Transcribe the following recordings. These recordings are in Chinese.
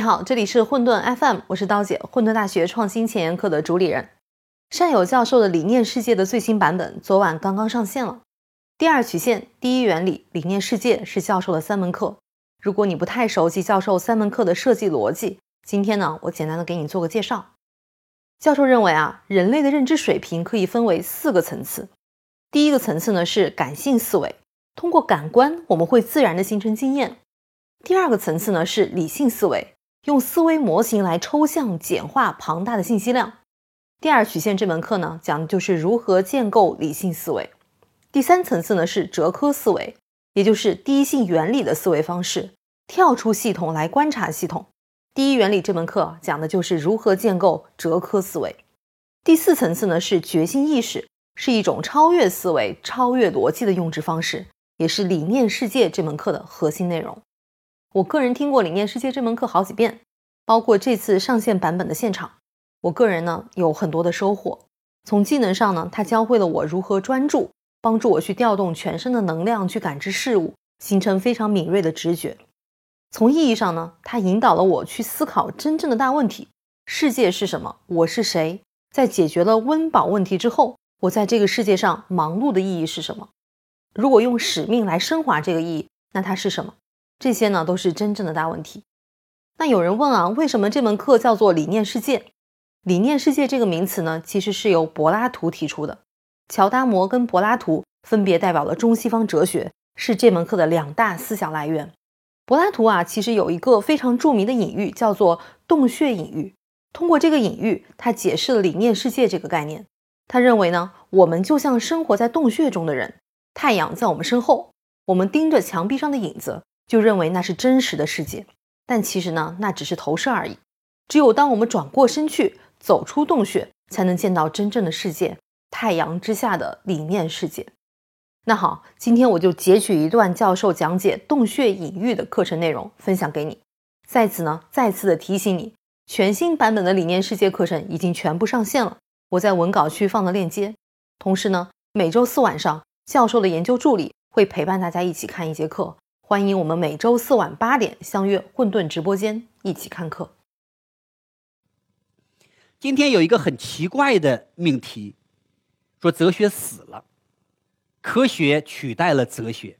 你好，这里是混沌 FM，我是刀姐，混沌大学创新前沿课的主理人。善友教授的理念世界的最新版本昨晚刚刚上线了。第二曲线、第一原理、理念世界是教授的三门课。如果你不太熟悉教授三门课的设计逻辑，今天呢，我简单的给你做个介绍。教授认为啊，人类的认知水平可以分为四个层次。第一个层次呢是感性思维，通过感官我们会自然的形成经验。第二个层次呢是理性思维，用思维模型来抽象简化庞大的信息量。第二曲线这门课呢讲的就是如何建构理性思维。第三层次呢是哲科思维，也就是第一性原理的思维方式，跳出系统来观察系统。第一原理这门课讲的就是如何建构哲科思维。第四层次呢是觉醒意识，是一种超越思维、超越逻辑的用之方式，也是理念世界这门课的核心内容。我个人听过理念世界这门课好几遍，包括这次上线版本的现场，我个人呢有很多的收获。从技能上呢，它教会了我如何专注，帮助我去调动全身的能量去感知事物，形成非常敏锐的直觉。从意义上呢，它引导了我去思考真正的大问题：世界是什么？我是谁？在解决了温饱问题之后，我在这个世界上忙碌的意义是什么？如果用使命来升华这个意义，那它是什么？这些呢，都是真正的大问题。那有人问啊，为什么这门课叫做理念世界？理念世界这个名词呢，其实是由柏拉图提出的。乔达摩跟柏拉图分别代表了中西方哲学，是这门课的两大思想来源。柏拉图啊，其实有一个非常著名的隐喻，叫做洞穴隐喻。通过这个隐喻，他解释了理念世界这个概念。他认为呢，我们就像生活在洞穴中的人，太阳在我们身后，我们盯着墙壁上的影子，就认为那是真实的世界。但其实呢，那只是投射而已。只有当我们转过身去，走出洞穴，才能见到真正的世界——太阳之下的理念世界。那好，今天我就截取一段教授讲解洞穴隐喻的课程内容分享给你。在此呢，再次的提醒你，全新版本的理念世界课程已经全部上线了，我在文稿区放了链接。同时呢，每周四晚上，教授的研究助理会陪伴大家一起看一节课。欢迎我们每周四晚八点相约混沌直播间一起看课。今天有一个很奇怪的命题，说哲学死了。科学取代了哲学，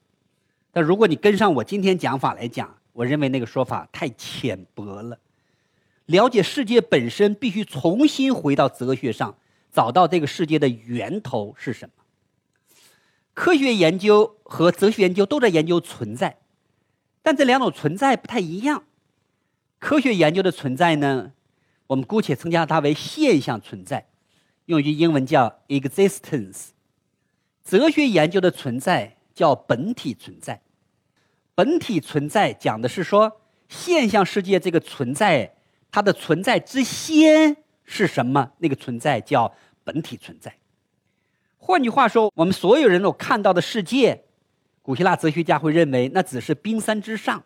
但如果你跟上我今天讲法来讲，我认为那个说法太浅薄了。了解世界本身，必须重新回到哲学上，找到这个世界的源头是什么。科学研究和哲学研究都在研究存在，但这两种存在不太一样。科学研究的存在呢，我们姑且称它为现象存在，用一句英文叫 existence。哲学研究的存在叫本体存在，本体存在讲的是说现象世界这个存在，它的存在之先是什么？那个存在叫本体存在。换句话说，我们所有人都看到的世界，古希腊哲学家会认为那只是冰山之上，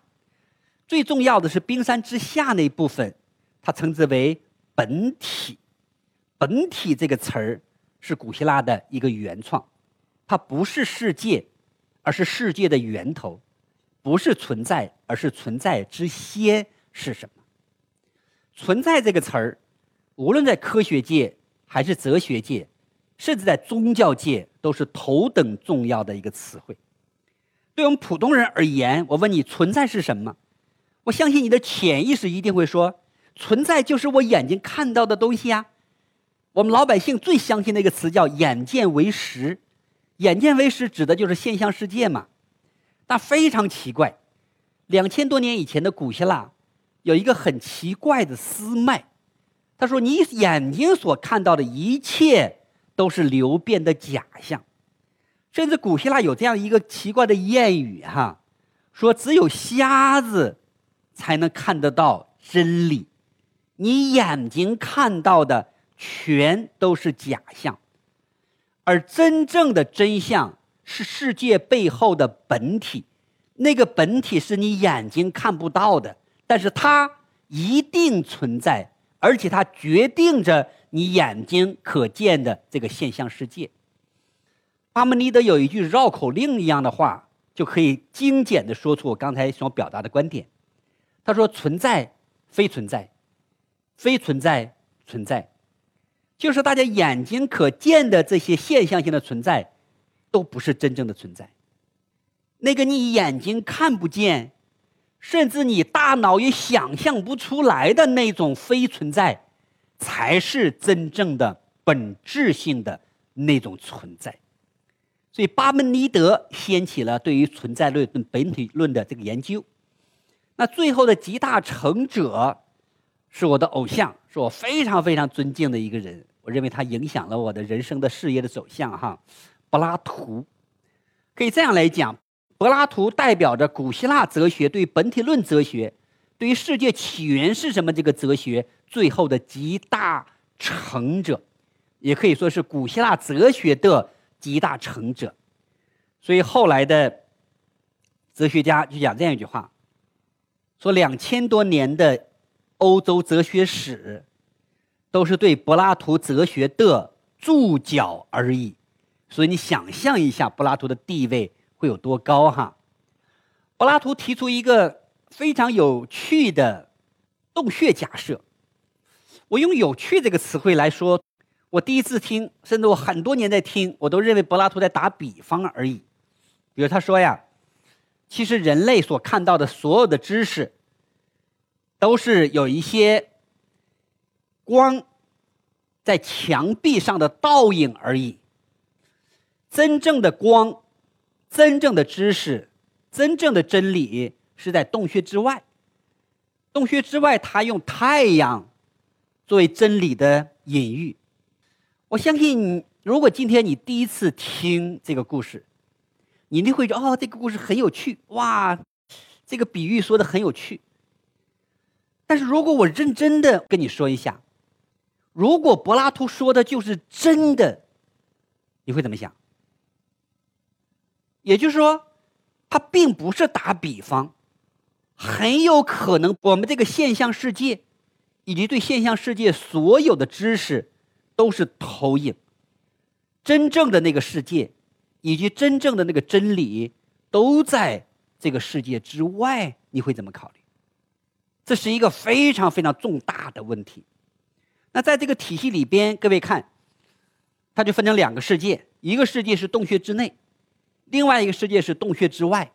最重要的是冰山之下那部分，他称之为本体。本体这个词儿是古希腊的一个原创。它不是世界，而是世界的源头；不是存在，而是存在之先是什么？存在这个词儿，无论在科学界还是哲学界，甚至在宗教界，都是头等重要的一个词汇。对我们普通人而言，我问你，存在是什么？我相信你的潜意识一定会说，存在就是我眼睛看到的东西啊。我们老百姓最相信的一个词叫“眼见为实”。眼见为实指的就是现象世界嘛，但非常奇怪，两千多年以前的古希腊有一个很奇怪的思脉，他说你眼睛所看到的一切都是流变的假象，甚至古希腊有这样一个奇怪的谚语哈，说只有瞎子才能看得到真理，你眼睛看到的全都是假象。而真正的真相是世界背后的本体，那个本体是你眼睛看不到的，但是它一定存在，而且它决定着你眼睛可见的这个现象世界。阿门尼德有一句绕口令一样的话，就可以精简的说出我刚才所表达的观点。他说：“存在非存在，非存在，存在，就是大家眼睛可见的这些现象性的存在，都不是真正的存在。那个你眼睛看不见，甚至你大脑也想象不出来的那种非存在，才是真正的本质性的那种存在。所以，巴门尼德掀起了对于存在论本体论的这个研究。那最后的集大成者，是我的偶像，是我非常非常尊敬的一个人。我认为他影响了我的人生的事业的走向。哈，柏拉图，可以这样来讲，柏拉图代表着古希腊哲学对本体论哲学，对于世界起源是什么这个哲学最后的集大成者，也可以说是古希腊哲学的。集大成者，所以后来的哲学家就讲这样一句话：说两千多年的欧洲哲学史，都是对柏拉图哲学的注脚而已。所以你想象一下，柏拉图的地位会有多高哈？柏拉图提出一个非常有趣的洞穴假设，我用“有趣”这个词汇来说。我第一次听，甚至我很多年在听，我都认为柏拉图在打比方而已。比如他说呀，其实人类所看到的所有的知识，都是有一些光在墙壁上的倒影而已。真正的光、真正的知识、真正的真理是在洞穴之外。洞穴之外，他用太阳作为真理的隐喻。我相信，如果今天你第一次听这个故事，你一定会觉得哦，这个故事很有趣，哇，这个比喻说的很有趣。但是如果我认真的跟你说一下，如果柏拉图说的就是真的，你会怎么想？也就是说，他并不是打比方，很有可能我们这个现象世界，以及对现象世界所有的知识。都是投影，真正的那个世界，以及真正的那个真理，都在这个世界之外。你会怎么考虑？这是一个非常非常重大的问题。那在这个体系里边，各位看，它就分成两个世界：一个世界是洞穴之内，另外一个世界是洞穴之外。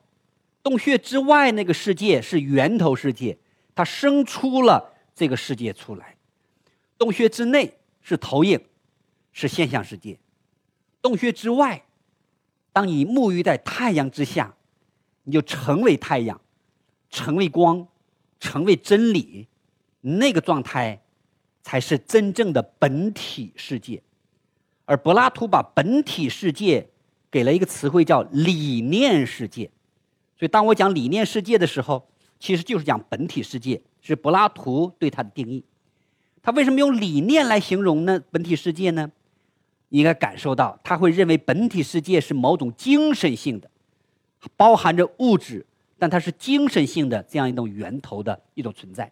洞穴之外那个世界是源头世界，它生出了这个世界出来。洞穴之内。是投影，是现象世界。洞穴之外，当你沐浴在太阳之下，你就成为太阳，成为光，成为真理。那个状态，才是真正的本体世界。而柏拉图把本体世界给了一个词汇，叫理念世界。所以，当我讲理念世界的时候，其实就是讲本体世界，是柏拉图对它的定义。他为什么用理念来形容呢？本体世界呢？你应该感受到，他会认为本体世界是某种精神性的，包含着物质，但它是精神性的这样一种源头的一种存在。